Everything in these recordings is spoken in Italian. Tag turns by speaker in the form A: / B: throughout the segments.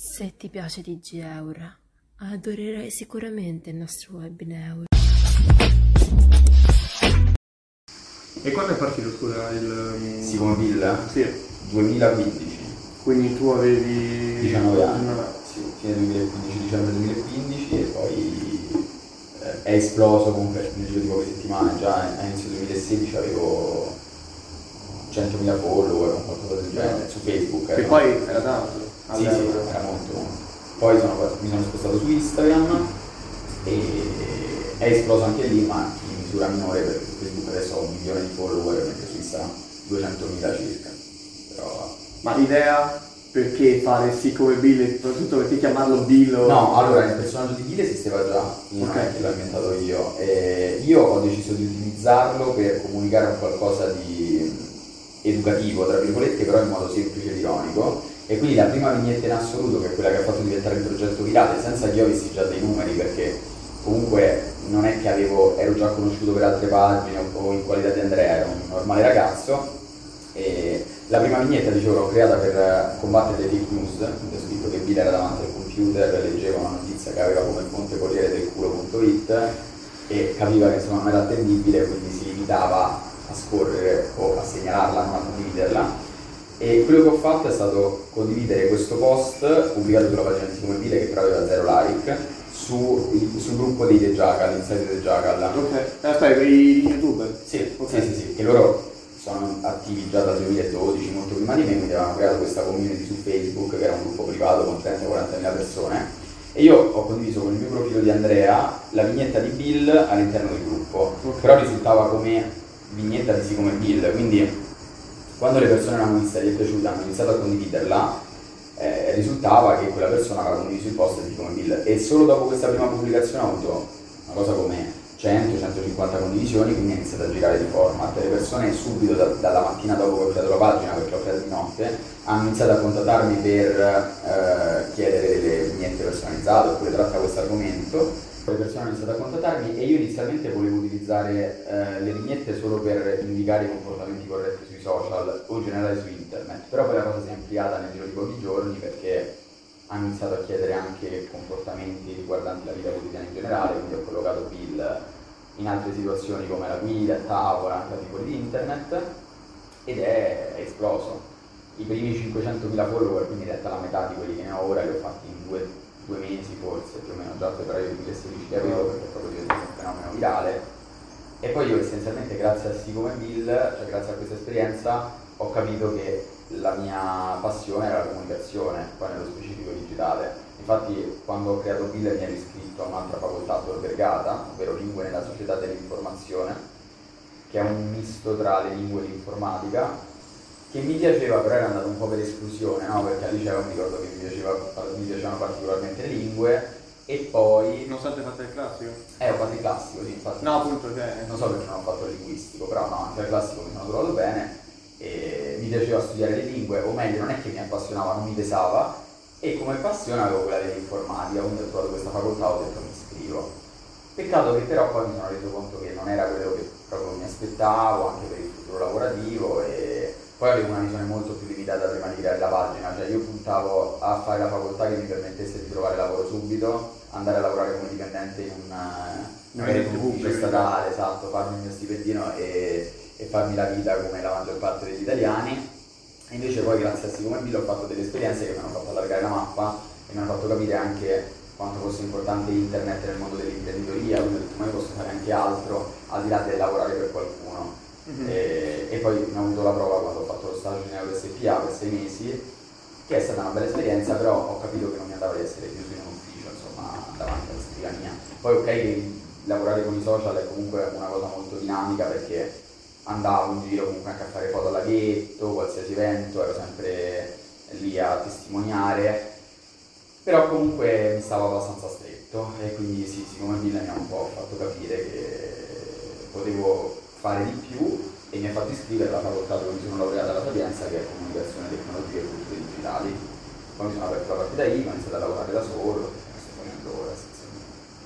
A: Se ti piace DG Eura, adorerai sicuramente il nostro webinar.
B: E quando è partito, scusa, il... um,
C: Simone Bill?
B: Sì,
C: 2015,
B: quindi tu avevi...
C: 19 anni, sì, fine 2015, dicembre 2015 e poi eh, è esploso comunque nel giro di poche settimane, già a inizio 2016 avevo 100.000 follower o qualcosa del genere su Facebook. Eh,
B: poi era tanto.
C: Sì, sì, era molto. Poi sono- mi sono spostato su Instagram e è esploso anche lì, ma in misura minore perché su Facebook adesso ho un milione di follower, mentre su Instagram 200.000 circa. Però
B: Ma l'idea perché fare sì come Bill e soprattutto perché chiamarlo Bill o...
C: No, allora il personaggio di Bill esisteva già, non
B: Ok.
C: è che l'ho inventato io. E io ho deciso di utilizzarlo per comunicare un qualcosa di educativo, tra virgolette, però in modo semplice ed ironico. E quindi la prima vignetta in assoluto, che è quella che ha fatto diventare il progetto virale, senza che io avessi già dei numeri, perché comunque non è che avevo, ero già conosciuto per altre pagine o- in qualità di Andrea, ero un normale ragazzo. E la prima vignetta, dicevo, l'ho creata per eh, combattere le fake news, ho scritto che Bill era davanti al computer, leggeva una notizia che aveva come fonte corriere del culo.it e capiva che insomma non era attendibile, quindi si limitava a scorrere o a segnalarla, non a condividerla. E quello che ho fatto è stato condividere questo post pubblicato sulla pagina di Bill, che però aveva zero like, su, il- sul gruppo dei The Jackal, Inside The Jackal.
B: Ok, Eh, aspetta, quei youtuber?
C: Sì,
B: Ok.
C: sì, sì, sì, che loro sono attivi già dal 2012, molto prima di me, quindi avevano creato questa community su Facebook che era un gruppo privato con 30-40 persone e io ho condiviso con il mio profilo di Andrea la vignetta di Bill all'interno del gruppo,
B: Ok.
C: però risultava come vignetta di sì come Bill, quindi quando le persone l'hanno vista e piaciuta hanno iniziato a condividerla, eh, risultava che quella persona aveva condiviso il post di come Bill e solo dopo questa prima pubblicazione ha avuto una cosa come 100-150 condivisioni, quindi è iniziato a girare di format. Le persone subito da- dalla mattina dopo che ho creato la pagina, perché l'ho creata di notte, hanno iniziato a contattarmi per eh, chiedere delle vignette personalizzate oppure tratta questo argomento. Le persone hanno iniziato a contattarmi e io inizialmente volevo utilizzare eh, le vignette solo per indicare i comportamenti corretti sui social o in generale su internet, però poi la cosa si è ampliata nel giro di pochi giorni perché hanno iniziato a chiedere anche comportamenti riguardanti la vita quotidiana in generale, quindi ho collocato Bill in altre situazioni come la guida, a tavola, anche articoli di internet ed è, è esploso. I primi 500.000 follower, quindi in realtà la metà di quelli che ne ho ora li ho fatti in due, due mesi forse, più o meno già a febbraio 2016 li avevo perché è proprio diventato un fenomeno virale. E poi io essenzialmente grazie a Sì come Bill, cioè grazie a questa esperienza, ho capito che la mia passione era la comunicazione, poi nello specifico digitale. Infatti quando ho creato Bill mi ero iscritto a un'altra facoltà Tor ovvero Lingue nella Società dell'Informazione, che è un misto tra le lingue e l'informatica, che mi piaceva, però era andato un po' per esclusione, no? Perché al liceo mi ricordo che mi, piaceva, mi piacevano particolarmente le lingue e poi...
B: Nonostante fatta il classico?
C: Eh, ho fatto il classico, sì, infatti.
B: No, appunto, cioè...
C: Non so perché non ho fatto il linguistico, però no, anche al classico mi sono trovato bene e mi piaceva studiare le lingue, o meglio, non è che mi appassionava, non mi pesava, e come passione avevo quella dell'informatica, quindi ho trovato questa facoltà, ho detto mi iscrivo. Peccato che però poi mi sono reso conto che non era quello che proprio mi aspettavo, anche per il futuro lavorativo, e poi avevo una visione molto più limitata prima di creare la pagina, cioè io puntavo a fare la facoltà che mi permettesse di trovare lavoro subito, andare a lavorare come dipendente in un, magari ufficio statale, esatto, farmi il mio stipendino e, e farmi la vita come la maggior parte degli italiani. E invece poi grazie a Sicome Bill ho fatto delle esperienze che mi hanno fatto allargare la mappa e mi hanno fatto capire anche quanto fosse importante internet nel mondo dell'imprenditoria, quindi ho detto ma io posso fare anche altro al di là del lavorare per qualcuno.
B: Mhm.
C: E, e poi ne ho avuto la prova quando ho fatto lo stage in EuroSPA per sei mesi, che è stata una bella esperienza, però ho capito che non mi andava di essere chiuso in un ufficio, insomma, davanti alla scrivania. Poi ok che lavorare con i social è comunque una cosa molto dinamica perché andavo in giro comunque anche a fare foto al laghetto, qualsiasi evento, ero sempre lì a testimoniare, però comunque mi stava abbastanza stretto e quindi sì, siccome Bill mi ha un po' fatto capire che potevo fare di più e mi ha fatto iscrivere alla facoltà dove mi sono laureata alla Sapienza che è comunicazione, tecnologie e culture digitali. Poi mi sono aperto la partita IVA, ho iniziato a lavorare da solo, sto facendo ora.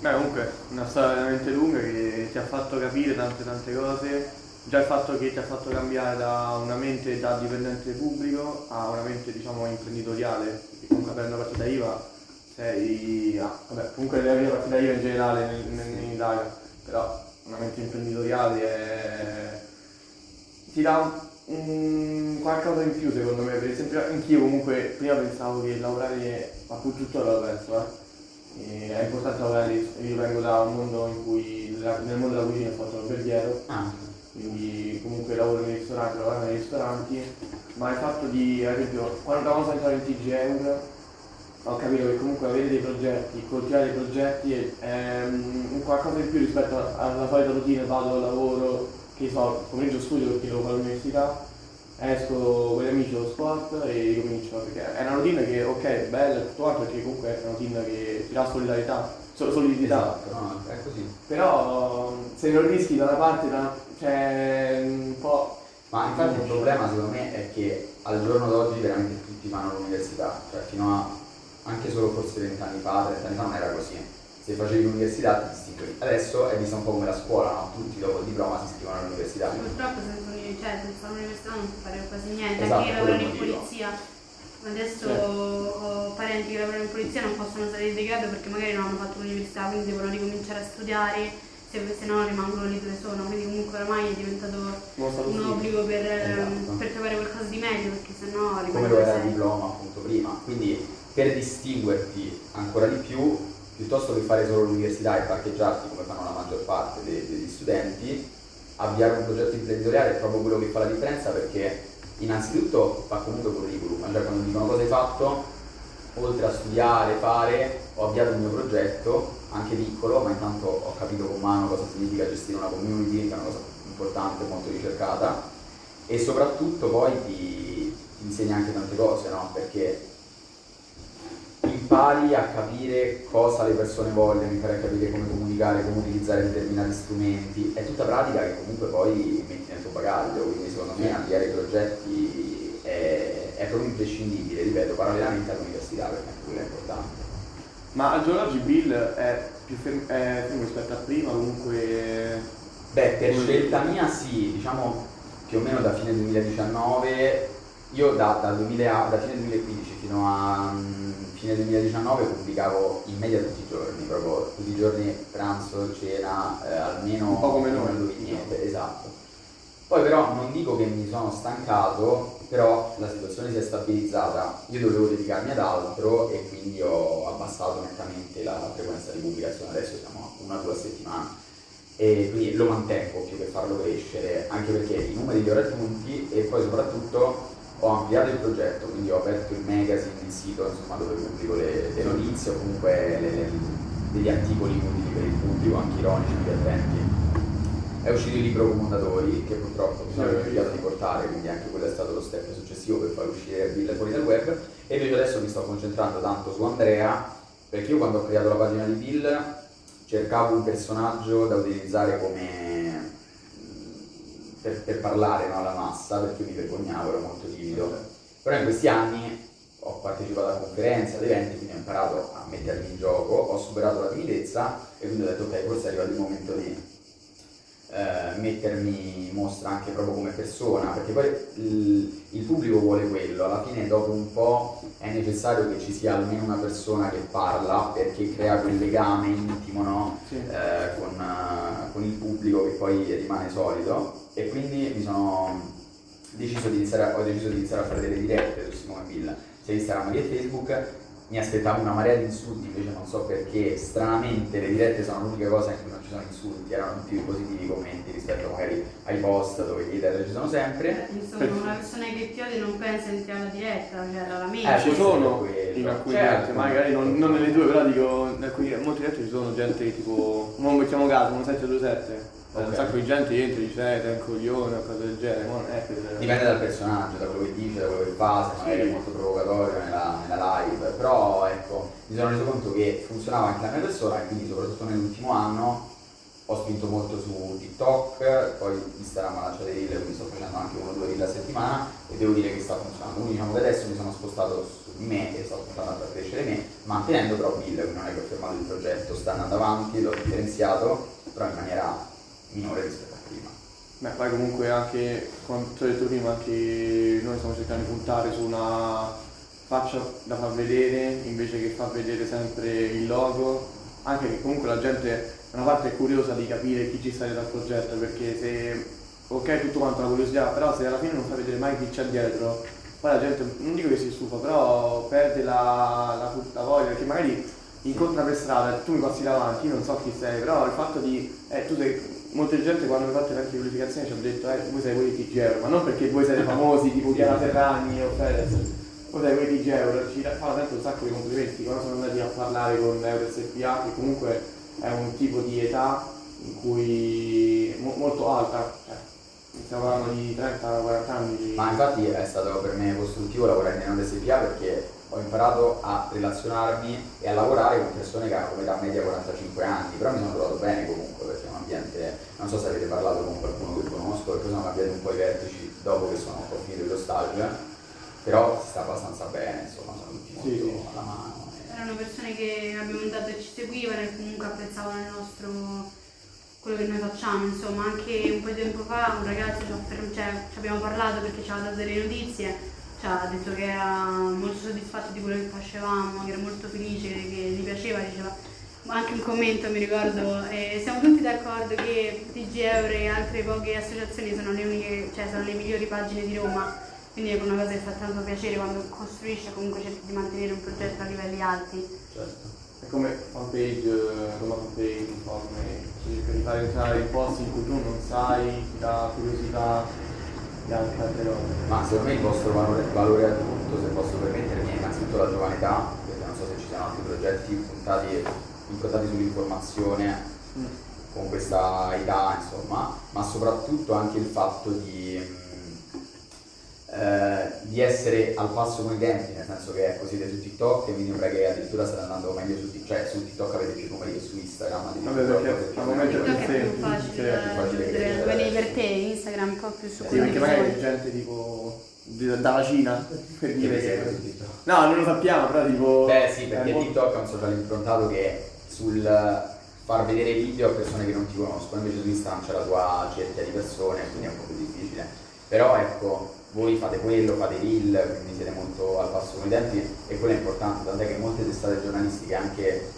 B: Beh, comunque, una storia veramente lunga che ti ha fatto capire tante tante cose già il fatto che ti ha fatto cambiare da una mente da dipendente pubblico a una mente diciamo imprenditoriale, perché comunque aprendo una partita IVA sei... Ah, vabbè, comunque la partita IVA in generale in, in, in Italia, però una mente imprenditoriale è... ti dà un, qualcosa in più secondo me, per esempio anch'io comunque prima pensavo che lavorare, ma pur tuttora lo penso, eh, è importante lavorare, io vengo da un mondo in cui nel mondo della cucina ho fatto l'alberghiero,
C: Ah,
B: quindi comunque lavoro nei ristoranti, lavoro nei ristoranti, ma il fatto di, ad esempio, quando da quando sono entrato in TG ho capito che comunque avere dei progetti, coltivare dei progetti è, un qualcosa in più rispetto alla solita routine, vado al lavoro, che so, pomeriggio studio perché devo fare l'università, esco con gli amici allo sport e ricomincio, perché è una routine che ok, è bella e tutto quanto, perché comunque è una routine che ti dà solidarietà, sol- solidità,
C: esatto, no, è così.
B: però se non rischi da una parte, da, cioè un po'...
C: Ma infatti il problema secondo me è che al giorno d'oggi veramente tutti fanno l'università, cioè fino a anche solo forse 20 anni fa, 30 anni fa non era così. Se facevi l'università ti distingui. Adesso è vista un po' come la scuola, no? Tutti dopo il diploma si iscrivono all'università.
D: Purtroppo senza, cioè, senza l'università non puoi fare quasi niente,
C: Esatto,
D: anche chi lavorano in
C: motivo.
D: polizia. Adesso
B: Certo.
D: ho parenti che lavorano in polizia non possono salire di grado perché magari non hanno fatto l'università, quindi devono ricominciare a studiare, se, se no rimangono lì dove sono, quindi comunque ormai è diventato un obbligo per,
C: Esatto.
D: per trovare qualcosa di meglio perché sennò
C: come
D: rimane
C: lo era il diploma appunto prima. Quindi per distinguerti ancora di più, piuttosto che fare solo l'università e parcheggiarti come fanno la maggior parte dei- degli studenti, avviare un progetto imprenditoriale è proprio quello che fa la differenza perché innanzitutto fa comunque curriculum, cioè quando dicono cosa hai fatto, oltre a studiare, fare, ho avviato il mio progetto, anche piccolo, ma intanto ho capito con mano cosa significa gestire una community, che è una cosa importante, molto ricercata, e soprattutto poi ti, ti insegna anche tante cose, no? Perché impari a capire cosa le persone vogliono, impari a capire come comunicare, come utilizzare determinati strumenti, è tutta pratica che comunque poi metti nel tuo bagaglio, quindi secondo me avviare i progetti è, è proprio imprescindibile, ripeto, parallelamente all'università perché quello è importante.
B: Ma al giorno d'oggi Bill è più fermo, è fermo rispetto a prima, comunque...
C: Beh, per scelta mia sì, diciamo più o meno da fine 2019, io da, da 2000 da fine 2015 fino a mm, fine 2019 pubblicavo in media tutti i giorni, proprio tutti i giorni pranzo, cena, eh, almeno
B: Un po' come noi.
C: niente, esatto. Poi però non dico che mi sono stancato, però la situazione si è stabilizzata, io dovevo dedicarmi ad altro e quindi ho abbassato nettamente la frequenza di pubblicazione, adesso siamo a una o due a settimana e quindi lo mantengo più che farlo crescere, anche perché i numeri li ho raggiunti e poi soprattutto ho ampliato il progetto, quindi ho aperto il magazine, il sito insomma, dove pubblico le, le notizie o comunque le- le- degli articoli utili per il pubblico, anche ironici, divertenti. È uscito il libro Comandatori, che purtroppo mi sono
B: Sì.
C: dimenticato di portare, quindi anche quello è stato lo step successivo per far uscire Bill fuori dal web. E invece adesso mi sto concentrando tanto su Andrea, perché io quando ho creato la pagina di Bill cercavo un personaggio da utilizzare come per, per parlare no, alla massa, perché mi vergognavo, ero molto timido. Però in questi anni ho partecipato a conferenze, ad eventi, quindi ho imparato a mettermi in gioco, ho superato la timidezza e quindi ho detto ok, forse è arrivato il momento di eh, mettermi in mostra anche proprio come persona, perché poi il, il pubblico vuole quello, alla fine dopo un po' è necessario che ci sia almeno una persona che parla perché crea quel legame intimo no?
B: Sì.
C: eh, con, con il pubblico che poi rimane solido e quindi mi sono deciso di iniziare, a- ho deciso di iniziare a fare delle dirette su Simone Bill, sia Instagram che Facebook, mi aspettavo una marea di insulti, invece non so perché, stranamente le dirette sono l'unica cosa in cui non ci sono insulti, erano tutti positivi i commenti rispetto magari ai post dove gli hater ci sono sempre.
D: Insomma, una persona che ti odia non pensa entrare alla diretta, cioè raramente.
C: Eh,
B: ci sono in alcune
C: Certo.
B: dirette, magari non, non nelle tue, però dico, in alcuni, in molte dirette ci sono gente che tipo, non mettiamo caso, 1727,
C: Ok.
B: un sacco di gente entra e dice, eh, sei un coglione o cose del genere, non è che...
C: Dipende dal personaggio, da quello che dice, da quello che fa, se magari è molto provocatorio nella, nella live, però ecco, mi sono reso conto che funzionava anche la mia persona e quindi soprattutto nell'ultimo anno ho spinto molto su TikTok, poi Instagram ha lanciato i reel, quindi sto facendo anche uno o due reel a settimana e devo dire che sta funzionando. Quindi diciamo che adesso mi sono spostato su di me e sto puntando a far crescere me, mantenendo però Bill, quindi non è che ho fermato il progetto, sta andando avanti, l'ho differenziato, però in maniera minore rispetto a prima.
B: Beh, poi comunque anche, come ti ho detto prima, anche noi stiamo cercando di puntare su una faccia da far vedere invece che far vedere sempre il logo, anche che comunque la gente da una parte è curiosa di capire chi ci sta dietro al progetto, perché se ok tutto quanto la curiosità, però se alla fine non fa vedere mai chi c'è dietro, poi la gente, non dico che si stufa, però perde la, la, la voglia, perché magari incontra per strada e tu mi passi davanti, io non so chi sei, però il fatto di, eh, tu sei, molta gente quando mi fatto le di qualificazioni ci hanno detto, eh, voi sei quelli di TG ma non perché voi siete famosi, tipo Chiara Ferragni o Fedez, voi sei quelli di Euro, ci fanno sempre un sacco di complimenti, quando sono andati a parlare con Euro SPA, che comunque è un tipo di età in cui mo- molto alta, cioè, stiamo parlando di 30-40 anni.
C: Ma infatti è stato per me costruttivo lavorare in Euro SPA perché ho imparato a relazionarmi e a lavorare con persone che hanno un'età media 45 anni, però mi sono trovato bene comunque perché è un ambiente, non so se avete parlato con qualcuno che conosco, perché sono cambiati un po' i vertici dopo che sono finito lo stage, però si sta abbastanza bene, insomma, sono tutti molto sì, alla mano.
D: Erano persone che abbiamo dato e ci seguivano e comunque apprezzavano il nostro quello che noi facciamo, insomma, anche un po' di tempo fa un ragazzo ci, cioè, ci abbiamo parlato perché ci ha dato delle notizie cioè, ha detto che era molto soddisfatto di quello che facevamo, che era molto felice, che gli piaceva, diceva anche un commento mi ricordo, eh, siamo tutti d'accordo che TG Euro e altre poche associazioni sono le, uniche, cioè sono le migliori pagine di Roma, quindi è una cosa che fa tanto piacere quando costruisce comunque cerchi di mantenere un progetto a livelli alti.
B: Certo. È come fanpage, Roma fanpage, informe, cerca di fare in posti in cui tu non sai, ti dà curiosità,
C: ma secondo me il vostro valore, valore aggiunto, se posso permettermi, è innanzitutto la giovane età, perché non so se ci siano altri progetti puntati, improntati sull'informazione mm. con questa età, insomma, ma soprattutto anche il fatto di eh, di essere al passo con i tempi, nel senso che ecco, siete su TikTok e mi sembra che addirittura state andando meglio su TikTok, cioè su TikTok avete più numeri che su Instagram.
B: Vabbè, perché al momento
D: è più facile,
B: è più facile
D: credere. Quelli per te, Instagram un po' più su
B: sì, perché magari gente tipo dalla Cina per dire che no non lo sappiamo però tipo
C: beh sì perché TikTok è un social improntato che sul far vedere video a persone che non ti conoscono invece su Instagram c'è la tua cerchia di persone quindi è un po' più difficile. Però ecco voi fate quello, fate reel, quindi siete molto al passo con i tempi e quello è importante, tant'è che molte testate giornalistiche anche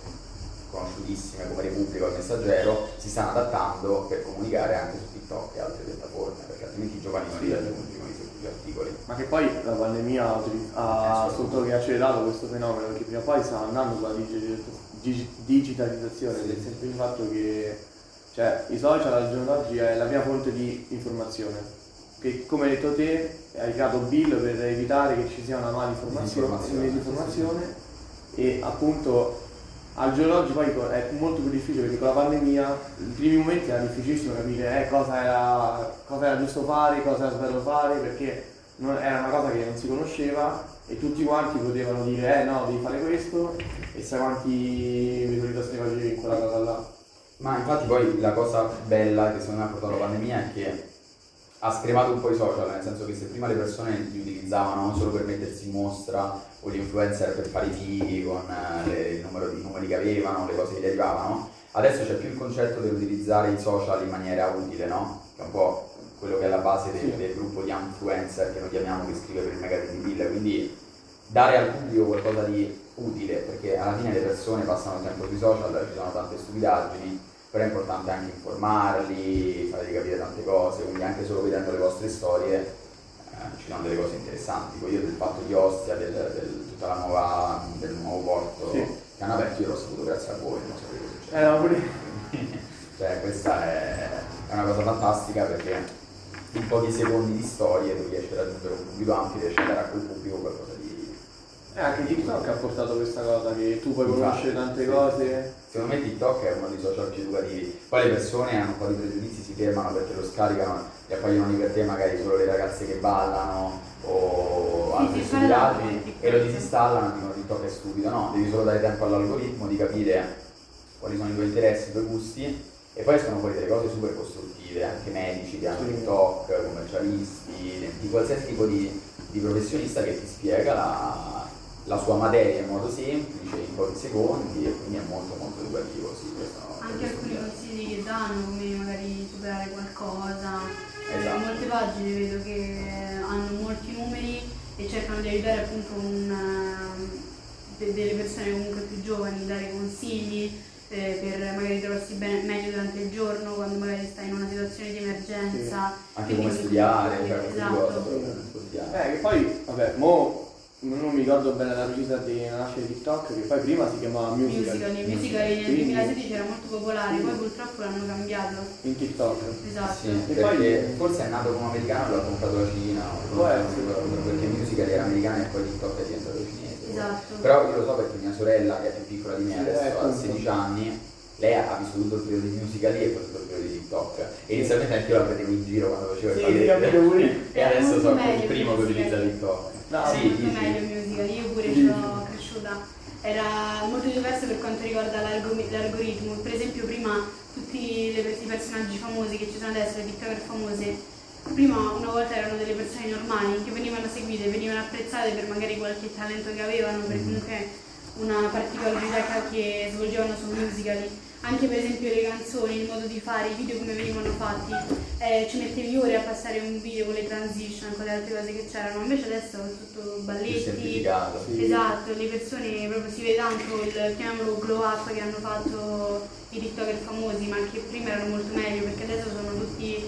C: conosciutissime come Repubblica o Il Messaggero si stanno adattando per comunicare anche su TikTok e altre piattaforme, perché altrimenti i giovani non leggono più articoli.
B: Ma che poi la pandemia ha, sotto che accelerato questo fenomeno, perché prima o poi sta andando sulla digitalizzazione, sì. senso il fatto che cioè, i social al giorno d'oggi è la mia fonte di informazione che come hai detto te hai creato Bill per evitare che ci sia una malinformazione e appunto al giorno d'oggi poi è molto più difficile perché con la pandemia i primi momenti era difficilissimo capire eh, cosa, era, cosa, era, giusto fare, cosa era sbagliato fare perché non, era una cosa che non si conosceva e tutti quanti potevano dire eh no devi fare questo. E sai quanti visualizzazioni facevi in quella cosa là.
C: Ma infatti poi la cosa bella che secondo me ha portato la pandemia è che ha scremato un po' i social, nel senso che se prima le persone li utilizzavano solo per mettersi in mostra o gli influencer per fare i figli con eh, le, il numero di numeri che avevano, le cose che gli arrivavano, adesso c'è più il concetto di utilizzare i social in maniera utile, no? Che è un po' quello che è la base del, del gruppo di influencer che noi chiamiamo che scrive per il magazine di Bill, quindi dare al pubblico qualcosa di utile, perché alla fine le persone passano tempo sui social, ci sono tante stupidaggini però è importante anche informarli, fargli capire tante cose, quindi anche solo vedendo le vostre storie eh, ci sono delle cose interessanti. Poi io del fatto di Ostia, del, del, tutta la nuova, del nuovo porto sì. che hanno aperto, io l'ho saputo grazie a voi, non sapevo che
B: c'è. Eh, no, pure...
C: cioè, questa è, è, una cosa fantastica perché in pochi secondi di storie tu riesci a raggiungere un pubblico ampio, riesci a dare a quel pubblico qualcosa di
B: eh, anche TikTok ha portato questa cosa che tu puoi conoscere tante cose.
C: Secondo me TikTok è uno dei social più educativi. Poi le persone hanno un po' di pregiudizi, si fermano perché lo scaricano e appaiono lì per te magari solo le ragazze che ballano o altri sì, stupidaggini e lo disinstallano e dicono TikTok è stupido. No, devi solo dare tempo all'algoritmo di capire quali sono i tuoi interessi, i tuoi gusti e poi escono fuori delle cose super costruttive, anche medici che hanno TikTok, commercialisti, di qualsiasi tipo di, di professionista che ti spiega la la sua materia in modo semplice, in pochi secondi e quindi è molto molto educativo, sì,
D: Anche alcuni consigli che danno, come magari superare qualcosa. Eh,
C: Esatto.
D: molte pagine vedo che hanno molti numeri e cercano di aiutare appunto un, ehm, de- delle persone comunque più giovani, dare consigli eh, per magari trovarsi bene, meglio durante il giorno, quando magari stai in una situazione di emergenza.
C: anche
D: Quindi
C: come studiare, cioè
D: esatto.
C: studiare.
B: Eh, che poi, vabbè, mo non mi ricordo bene la precisa di nascere TikTok, che poi prima si chiamava Musical.
D: Musical, musical nel
B: Quindi-
D: 2016 era molto popolare, poi purtroppo l'hanno cambiato.
B: In TikTok.
D: Esatto.
C: Sì,
B: E
C: perché
B: poi-
C: forse è nato come americano e l'ha comprato la Cina,
B: essere.
C: ricordo, perché musical era americana e poi TikTok è diventato cinese.
D: Esatto.
C: Però io lo so perché mia sorella, che è più piccola di me
B: Sì,
C: adesso,
B: eh,
C: ha
B: appunto.
C: 16 anni, lei ha vissuto tutto il periodo di musical e poi TikTok. E inizialmente anche io la prendevo in giro quando facevo
B: Sì,
C: il
B: sì,
C: padre. E adesso sono il primo che
D: il
C: utilizza. TikTok.
B: No,
C: sì,
D: molto
C: dici.
D: meglio il musical, io pure ci sono cresciuta. Era molto diverso per quanto riguarda l'algo- l'algoritmo. Per esempio prima tutti le- i personaggi famosi che ci sono adesso, le tiktoker famose, prima una volta erano delle persone normali che venivano seguite, venivano apprezzate per magari qualche talento che avevano, per comunque una particolarità che svolgevano su musicali. Anche per esempio le canzoni, il modo di fare, i video come venivano fatti, eh, ci mettevi ore a passare un video con le transition, con le altre cose che c'erano, invece adesso è tutto balletti.
B: Sì.
D: Esatto, le persone proprio si vede tanto il chiamiamolo glow up che hanno fatto i TikToker famosi, ma che prima erano molto meglio perché adesso sono tutti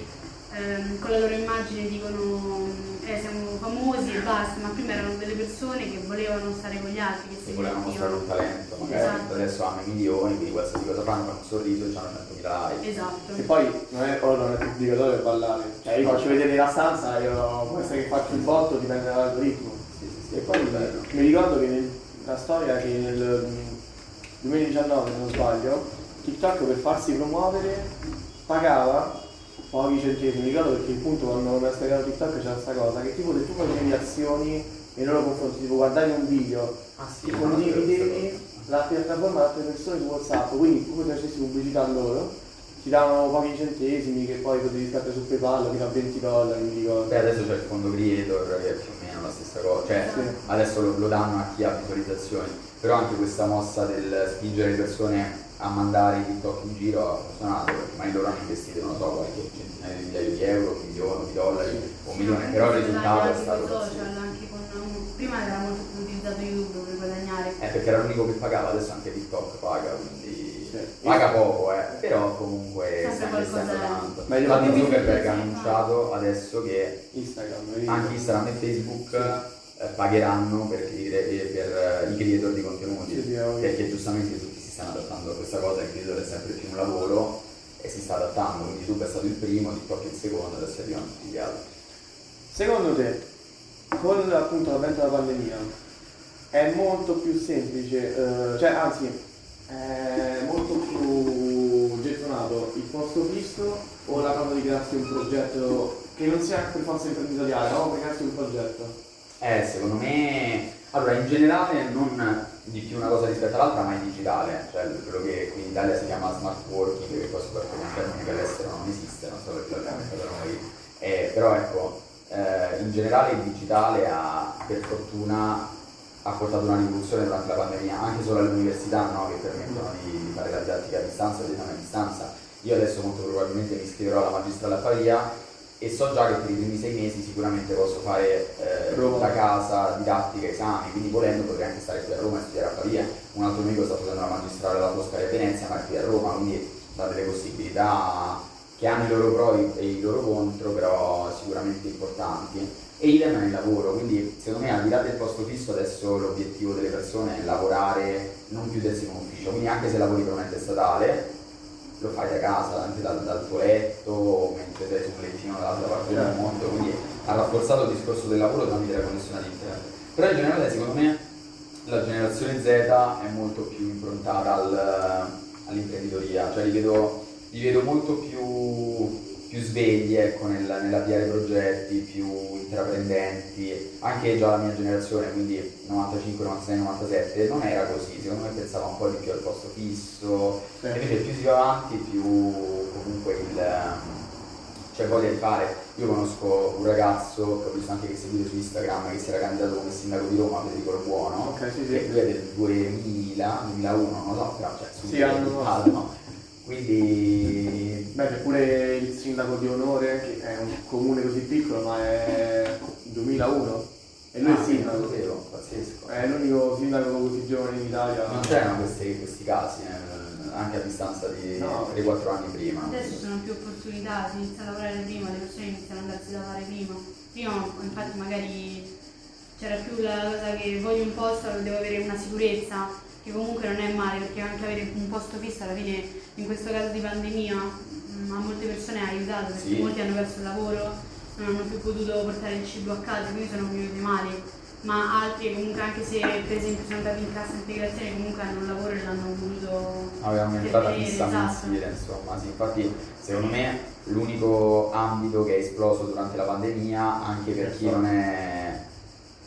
D: ehm, con la loro immagine dicono eh, siamo famosi e basta, ma prima erano delle persone che volevano stare con gli altri, che si
C: volevano mostrare un talento, magari
D: Esatto.
C: adesso hanno i milioni, quindi qualsiasi cosa fanno, fanno un sorriso e hanno 100.000 like.
D: Esatto.
B: E poi non è, ora non è più obbligatorio ballare. Cioè io faccio vedere la stanza, io essere che faccio il botto, dipende dall'algoritmo.
C: Sì, sì, sì,
B: E poi mi ricordo che nel- la storia che nel mm, 2019, se non sbaglio, TikTok per farsi promuovere pagava pochi centesimi. Mi ricordo perché appunto quando mi ha spiegato TikTok c'era questa cosa, che tipo se tu facevi azioni nei loro confronti, tipo guardavi un video,
C: Ah sì,
B: e condividevi la piattaforma ad altre persone su WhatsApp, quindi tu facessi pubblicità a loro, ti davano pochi centesimi che poi potevi scattare su PayPal fino a 20 dollari, mi ricordo.
C: Beh, adesso c'è il fondo creator che è più o meno la stessa cosa, cioè
B: Sì.
C: adesso lo, lo danno a chi ha visualizzazioni, però anche questa mossa del spingere le persone a mandare i TikTok in giro funzionato, perché magari loro hanno investito, non lo so, qualche centinaio di migliaia di euro, un milione di dollari o un milione, però il risultato è stato
D: social, anche con prima era molto più utilizzato YouTube per guadagnare.
C: Eh, perché era l'unico che pagava, adesso anche TikTok paga, quindi
B: Sì.
C: paga poco, eh, però comunque
D: Sempre
C: sta
D: qualcosa-
C: investendo tanto.
B: Meglio
C: Infatti
B: di-
C: Zuckerberg ha annunciato adesso che
B: Instagram, vedi?
C: anche Instagram e Facebook eh, pagheranno per, per, eh, i creator di contenuti
B: Sì, sì,
C: perché giustamente tutti stanno adattando a questa cosa il creator è sempre più un lavoro e si sta adattando quindi YouTube è stato il primo, TikTok il secondo adesso arrivano tutti gli altri
B: Secondo te, con appunto l'avvento della pandemia, è molto più semplice, eh, cioè anzi, è molto più gettonato il posto fisso o la cosa di crearsi un progetto che non sia per forza imprenditoriale, no? Per crearsi un progetto.
C: Eh, secondo me, allora in generale non di più una cosa rispetto all'altra, ma è digitale, cioè quello che qui in Italia si chiama smart working, che poi soprattutto in termini che all'estero non esiste, non so perché ovviamente per noi. Eh, però ecco, eh, in generale il digitale ha, per fortuna, ha portato una rivoluzione durante la pandemia, anche solo alle università no, che permettono di, di fare la didattica a distanza, l'esame a distanza. Io adesso molto probabilmente mi iscriverò alla magistrale a Pavia e so già che per i primi sei mesi sicuramente posso fare eh, da casa, didattica, esami, quindi volendo potrei anche stare qui a Roma e studiare a Pavia. Un altro amico sta facendo la magistrale alla Toscana e Venezia, ma è qui a Roma, quindi dà delle possibilità che hanno i loro pro e i loro contro, però sicuramente importanti. E idem nel lavoro, quindi secondo me al di là del posto fisso adesso l'obiettivo delle persone è lavorare, non chiudersi in un ufficio, quindi anche se lavori per un ente statale, lo fai da casa, anche dal, dal tuo letto, mentre sei su un lettino dall'altra parte del
B: Certo.
C: mondo, quindi ha rafforzato il discorso del lavoro tramite la connessione ad internet. Però in generale secondo me la generazione Z è molto più improntata al- all'imprenditoria, cioè li vedo, li vedo molto più, più svegli ecco, nel, nell'avviare progetti, più intraprendenti, anche già la mia generazione, quindi 95, 96, 97, non era così, secondo me pensava un po' di più al posto fisso,
B: Sì.
C: invece più si va avanti più comunque il, c'è voglia di fare. Io conosco un ragazzo che ho visto anche che seguito su Instagram che si era candidato come sindaco di Roma, Federico Lo Buono,
B: Ok, sì,
C: che
B: sì.
C: lui è del 2000, 2001, non lo so, però cioè,
B: Sì, hanno-
C: no? Quindi
B: Beh, c'è pure il sindaco di onore, che è un comune così piccolo, ma è 2001. E lui è
C: Ah,
B: il
C: sì, non
B: sindaco.
C: lo sapevo, pazzesco.
B: È l'unico sindaco così giovane in Italia.
C: Non c'erano questi, questi casi, eh, anche a distanza di
B: No.
C: 3-4 anni prima.
D: Adesso ci sono più opportunità, si inizia a lavorare prima, le persone iniziano ad andarsi da fare prima. Prima infatti magari c'era più la cosa che voglio un posto, devo avere una sicurezza, che comunque non è male, perché anche avere un posto fisso alla fine in questo caso di pandemia mh, a molte persone ha aiutato perché
C: Sì.
D: molti hanno perso il lavoro, non hanno più potuto portare il cibo a casa, quindi sono venuti male. Ma altri comunque anche se per esempio sono andati in cassa integrazione comunque hanno un lavoro e l'hanno voluto
C: aveva un'entrata
D: tenere,
C: fissa
D: esatto.
C: mensile, insomma, sì, infatti secondo me l'unico ambito che è esploso durante la pandemia, anche per chi non è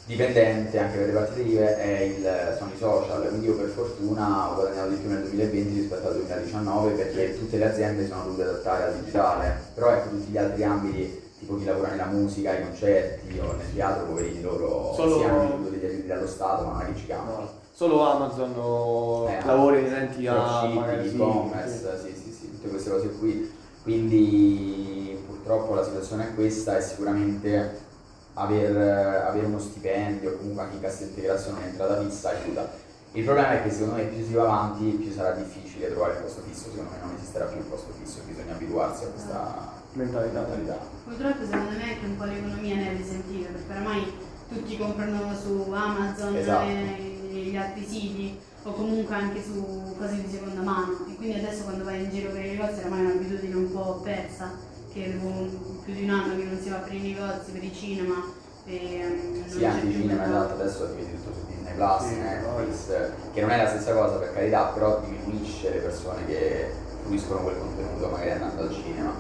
C: dipendente, anche per le partite IVE, è il, sono i social, quindi io per fortuna ho guadagnato di più nel 2020 rispetto al 2019 perché tutte le aziende sono dovute adattare al digitale, però ecco tutti gli altri ambiti, tipo chi lavora nella musica, ai concerti o nel teatro, poverini loro
B: Solo-
C: sì, hanno degli aiuti dallo Stato, ma non è che ci chiamano.
B: No, solo Amazon o
C: Eh,
B: lavori inerenti a magari sì,
C: e-commerce, sì, sì, sì, tutte queste cose qui. Quindi purtroppo la situazione è questa e sicuramente aver, avere uno stipendio o comunque anche in cassa integrazione un'entrata fissa aiuta. Il problema è che secondo me più si va avanti più sarà difficile trovare il posto fisso, secondo me non esisterà più il posto fisso, bisogna abituarsi a questa
B: Mentalità.
C: mentalità.
D: Purtroppo secondo me anche un po' l'economia ne è risentita, perché oramai tutti comprano su Amazon
C: Esatto.
D: e gli altri siti o comunque anche su cose di seconda mano e quindi adesso quando vai in giro per i negozi oramai è un'abitudine un po' persa, che dopo un- più di un anno che non si va per i negozi, per i cinema e non
C: Sì, anche i cinema, esatto, adesso ti vedi tutto su Disney Plus,
B: Sì,
C: Netflix, che non è la stessa cosa per carità, però diminuisce le persone che fruiscono quel contenuto magari andando al cinema.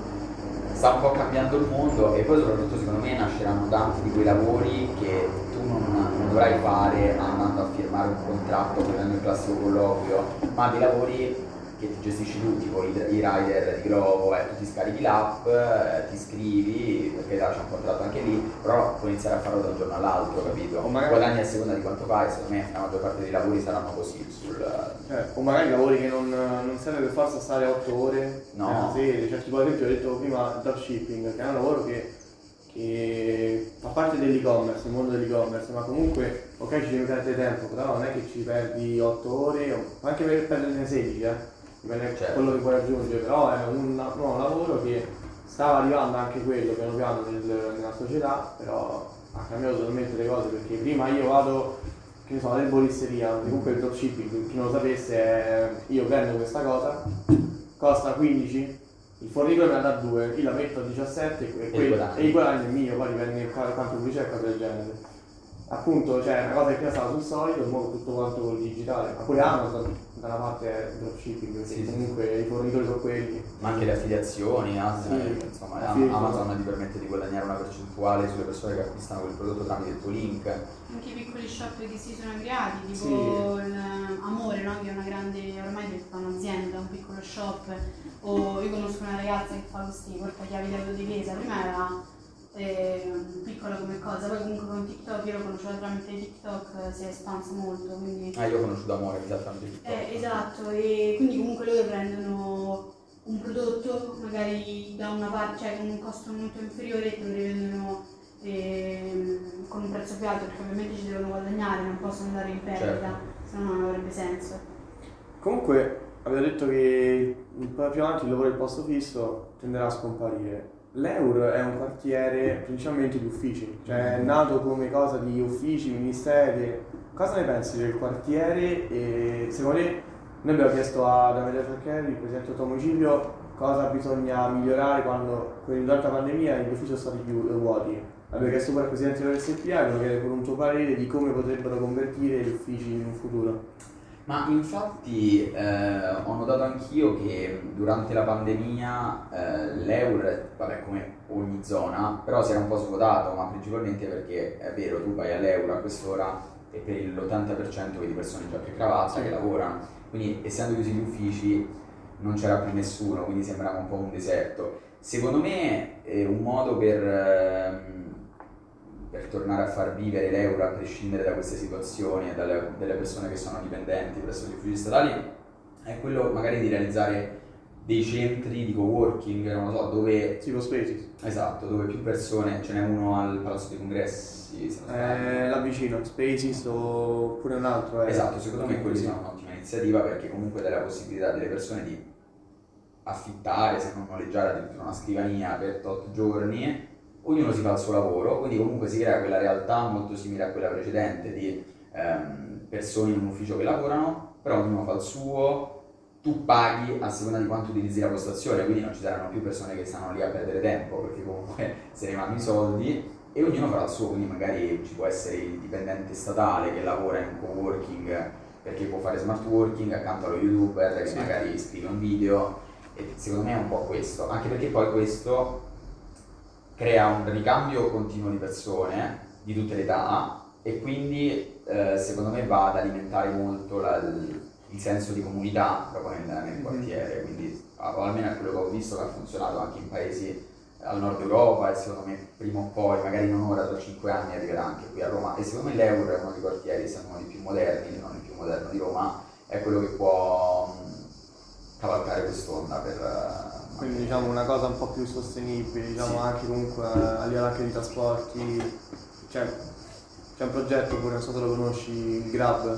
C: Sta un po' cambiando il mondo e poi soprattutto secondo me nasceranno tanti di quei lavori che tu non, non dovrai fare andando a firmare un contratto, prendendo il classico colloquio, ma dei lavori che ti gestisci tu, tipo i, i rider di Globo, eh, tu ti scarichi l'app, eh, ti iscrivi, perché là c'è un contratto anche lì, però puoi iniziare a farlo da un giorno all'altro, capito?
B: O magari-
C: Guadagni a seconda di quanto fai, secondo me la maggior parte dei lavori saranno così sul...
B: Eh, o magari lavori che non, non serve per forza stare 8 ore
C: No.
B: nella sede, cioè tipo ad esempio ho detto prima il dropshipping, che è un lavoro che, che fa parte dell'e-commerce, il mondo dell'e-commerce, ma comunque ok ci devi perdere tempo, però non è che ci perdi 8 ore, anche per perderne 16, eh, dipende da
C: Certo.
B: quello che puoi raggiungere, però è un, un lavoro che stava arrivando anche quello piano piano nel- nella società, però ha cambiato totalmente le cose perché prima io vado che ne so, nell'erboristeria, comunque il dropshipping, chi non lo sapesse, è io prendo questa cosa, costa 15, il fornitore me la dà 2, io la metto a 17 e,
C: il
B: quel- e il guadagno è mio, poi dipende qua- quanto pubblicità e cose del genere. Appunto, cioè, una cosa che prima stava sul solito, ora tutto quanto col digitale, ma pure Amazon da una parte è dropshipping,
C: Sì, sì.
B: comunque i fornitori sono quelli.
C: Ma anche le affiliazioni, ah,
B: Sì.
C: eh, insomma,
B: Sì.
C: Amazon ti permette di guadagnare una percentuale sulle persone che acquistano quel prodotto tramite il tuo link.
D: Anche i piccoli shop che si sono creati, tipo
B: Sì.
D: il Amore, no? che è una grande, ormai è un'azienda, un piccolo shop, o io conosco una ragazza che fa questi portachiavi di autodifesa, prima era eh, piccola come cosa, poi comunque con TikTok, io l'ho conosciuta tramite TikTok, eh, si è espanso molto, quindi...
C: Ah, io ho conosciuto Amore, esattamente TikTok.
D: Eh, esatto, e quindi comunque loro prendono un prodotto magari da una parte, cioè con un costo molto inferiore e te lo rivendono ehm, con un prezzo più alto perché ovviamente ci devono guadagnare, non possono andare in perdita,
C: Certo.
D: se no non avrebbe senso.
B: Comunque, avevo detto che più avanti il lavoro del posto fisso tenderà a scomparire. L'Eur è un quartiere principalmente di uffici, cioè è nato come cosa di uffici, ministeri. Cosa ne pensi del quartiere? E secondo te, noi abbiamo chiesto ad Amelia Zaccheri, il presidente municipio, cosa bisogna migliorare quando durante la pandemia gli uffici sono stati più vuoti. Abbiamo chiesto pure al presidente dell'SPA, volevo chiedere pure un tuo parere di come potrebbero convertire gli uffici in un futuro.
C: Ma infatti eh, ho notato anch'io che durante la pandemia eh, l'Eur, vabbè come ogni zona, però si era un po' svuotato, ma principalmente perché è vero, tu vai all'Euro a quest'ora e per l'80% vedi persone in giacca e cravatta che lavorano, quindi essendo chiusi gli uffici non c'era più nessuno, quindi sembrava un po' un deserto. secondo me è un modo per, ehm, per tornare a far vivere l'euro a prescindere da queste situazioni e dalle, dalle persone che sono dipendenti presso gli uffici statali è quello magari di realizzare dei centri di coworking, non lo so, dove
B: Tipo Spaces.
C: Esatto, dove più persone, ce n'è uno al Palazzo dei Congressi, se.
B: Eh, là vicino, Spaces oppure un altro. eh.
C: Esatto, secondo me quella è un'ottima iniziativa perché comunque dà la possibilità delle persone di affittare, se non noleggiare addirittura una scrivania per tot giorni, ognuno si fa il suo lavoro, quindi comunque si crea quella realtà molto simile a quella precedente di ehm, persone in un ufficio che lavorano, però ognuno fa il suo, tu paghi a seconda di quanto utilizzi la postazione, quindi non ci saranno più persone che stanno lì a perdere tempo perché comunque se ne vanno i soldi e ognuno farà il suo, quindi magari ci può essere il dipendente statale che lavora in coworking perché può fare smart working accanto allo youtuber che
B: Sì.
C: magari scrive un video e secondo me è un po' questo, anche perché poi questo crea un ricambio continuo di persone di tutte le età e quindi eh, secondo me va ad alimentare molto la- il, senso di comunità proprio nel, nel
B: Mhm.
C: quartiere, quindi almeno è quello che ho visto che ha funzionato anche in paesi al nord Europa e secondo me prima o poi, magari non ora, tra cinque anni arriverà anche qui a Roma e secondo me l'Euro è uno dei quartieri, essendo uno dei più moderni, se non il più moderno di Roma, è quello che può mh, cavalcare quest'onda per... eh,
B: Quindi diciamo una cosa un po' più sostenibile, diciamo
C: Sì.
B: anche comunque a livello anche di trasporti. Cioè, c'è un progetto pure, non so se lo conosci, il Grab.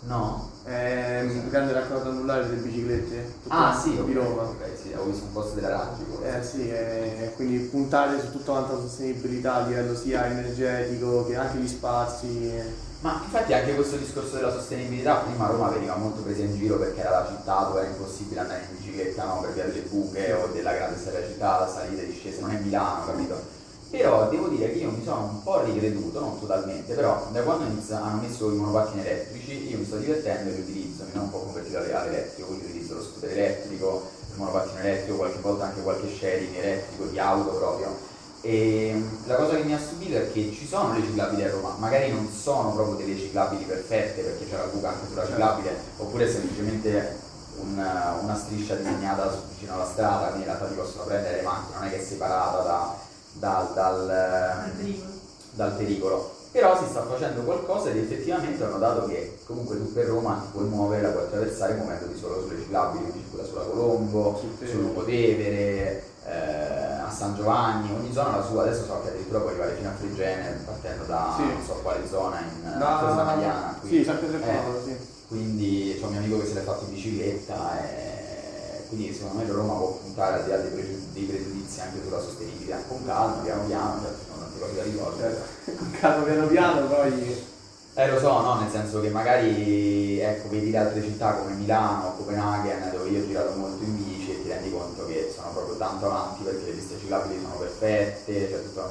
C: No?
B: È un grande raccolta annullare delle biciclette. tutto
C: Ah sì,
B: di Roma.
C: ok, sì, avevo visto un posto della Raggi.
B: Eh sì, e quindi puntare su tutta la sostenibilità a livello sia energetico che anche gli spazi.
C: Ma infatti anche questo discorso della sostenibilità, prima Roma veniva molto presa in giro perché era la città dove era impossibile andare in bicicletta no? per via delle buche o della grande serracità, la salita e discesa, non è Milano, capito? Però devo dire che io mi sono un po' ricreduto, non totalmente, però da quando hanno messo i monopattini elettrici io mi sto divertendo e li utilizzo, mi sono un po' convertito alle- all'elettrico, quindi utilizzo lo scooter elettrico, il monopattino elettrico, qualche volta anche qualche sharing elettrico di auto proprio. E mm, la cosa che mi ha stupito è che ci sono le ciclabili a Roma, magari non sono proprio delle ciclabili perfette perché c'è la buca anche sulla ciclabile, oppure semplicemente un- una striscia disegnata vicino alla strada, quindi in realtà ti possono prendere le macchine, non è che è separata da- dal, dal, ehm, dal pericolo. Però si sta facendo qualcosa ed effettivamente ho notato che comunque tu per Roma ti puoi muovere, la puoi attraversare muovendoti solo sulle ciclabili, quindi quella sulla Colombo,
B: Sul Tevere.
C: sul Lungotevere, eh, San Giovanni, ogni zona ha la sua, adesso so che addirittura puoi arrivare fino a Frigene partendo da
B: Sì.
C: non so quale zona in
B: Da-
C: Cosa Magliana. qui.
B: Sì, sempre
C: Eh,
B: Paolo, sì.
C: quindi c'è un mio amico che se l'è fatto in bicicletta e quindi secondo me Roma può puntare al di là dei, pregiu- dei pregiudizi anche sulla sostenibilità con calma, piano piano, cioè, ci sono tante cose da risolvere.
B: Certo. Con calma piano piano poi.
C: Eh lo so, no? Nel senso che magari ecco, vedi altre città come Milano, Copenaghen, dove io ho girato molto in bici rendi conto che sono proprio tanto avanti perché le piste ciclabili sono perfette, cioè tutta,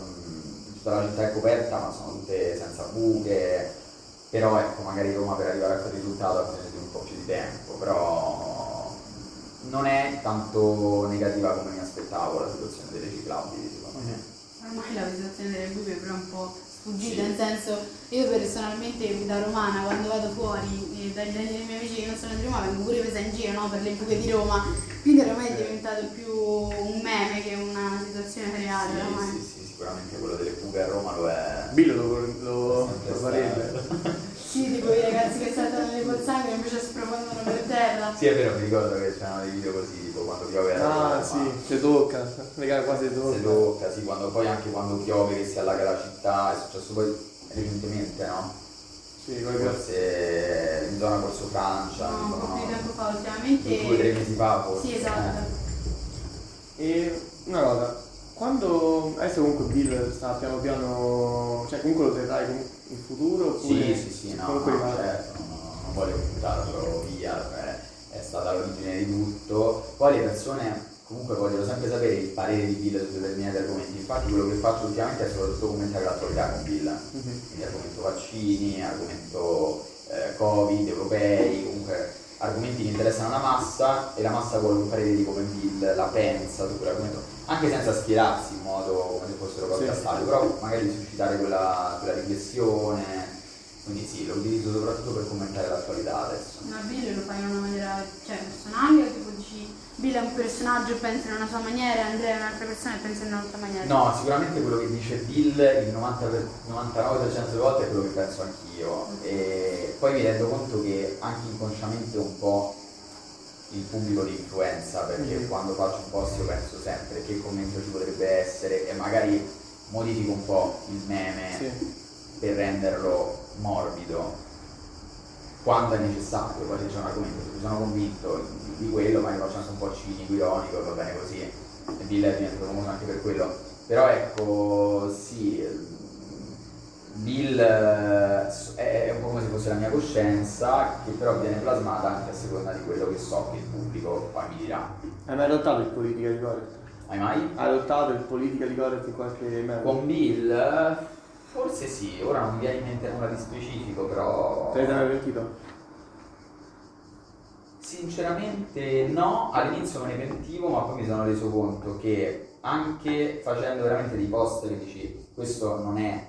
C: tutta la città è coperta ma sono tutte senza buche, però ecco, magari Roma per arrivare a quel risultato ha bisogno di un po' più di tempo, però non è tanto negativa come mi aspettavo la situazione delle ciclabili secondo me.
D: Ormai la situazione delle buche è un po' sfuggita,
C: Sì.
D: nel senso io personalmente da romana quando vado fuori eh, dagli miei amici che non sono di Roma vengo pure presa in giro no, per le buche di Roma, quindi ormai è diventato più un meme che una situazione reale ormai.
C: Sì, sì, sì, sicuramente quello delle buche a Roma lo è.
B: Billo lo, lo, lo farebbe.
D: Sì, tipo i ragazzi che saltano nel pozzanghero e invece sprofondano per terra.
C: Sì, è vero, mi ricordo che c'erano dei video così, tipo quando piove
B: Ah sì, se tocca, raga quasi
C: Se
B: tocca.
C: tocca, sì, quando, poi anche quando piove che si allaga la città, è successo poi recentemente, no?
B: Sì,
C: Forse in zona Corso Francia,
D: No, un po'
C: insomma,
D: di tempo fa
C: due o
D: ultimamente.
C: tre mesi fa forse.
D: Sì, esatto.
B: E una cosa, quando adesso comunque Bill sta piano piano, cioè comunque lo terrai in futuro
C: Eh.
B: oppure
C: Sì, sì, sì, no,
B: comunque
C: no, certo, non, non voglio buttarlo via, cioè, è stata l'origine di tutto. Poi le persone comunque vogliono sempre sapere il parere di Bill su determinati argomenti, infatti quello che faccio ultimamente è soprattutto commentare l'attualità con Bill,
B: Mhm.
C: quindi argomento vaccini, argomento eh, Covid, europei, comunque argomenti che interessano la massa e la massa vuole un parere di come Bill la pensa su quell'argomento, anche senza schierarsi in modo come se fossero cose
B: Sì.
C: però magari suscitare quella, quella riflessione Quindi sì, lo utilizzo soprattutto per commentare l'attualità adesso.
D: Ma Bill lo fai in una maniera, cioè personale o Bill è un personaggio e pensa in una sua maniera, Andrea è un'altra persona e pensa in un'altra maniera?
C: No, sicuramente quello che dice Bill il 90 per- 99% delle volte è quello che penso anch'io. E poi mi rendo conto che anche inconsciamente un po' il pubblico di influenza, perché
B: Mhm.
C: quando faccio un post io penso sempre che commento ci potrebbe essere e magari modifico un po' il meme
B: Sì.
C: per renderlo morbido quando è necessario, poi se c'è un argomento su cui sono convinto di, quello, magari faccio anche un po' cinico, ironico, va bene così, e Bill è diventato famoso anche per quello. Però ecco, sì, Bill eh, è un po' come se fosse la mia coscienza, che però viene plasmata anche a seconda di quello che so che il pubblico poi mi dirà.
B: Hai mai adottato il politica di correct?
C: Hai mai?
B: Hai adottato il politica di correct in qualche meme?
C: Con Bill, forse sì, ora non mi viene in mente nulla di specifico, però...
B: Te ne sei mai pentito?
C: Sinceramente no, all'inizio me ne pentivo, ma poi mi sono reso conto che anche facendo veramente dei post che dici questo non è,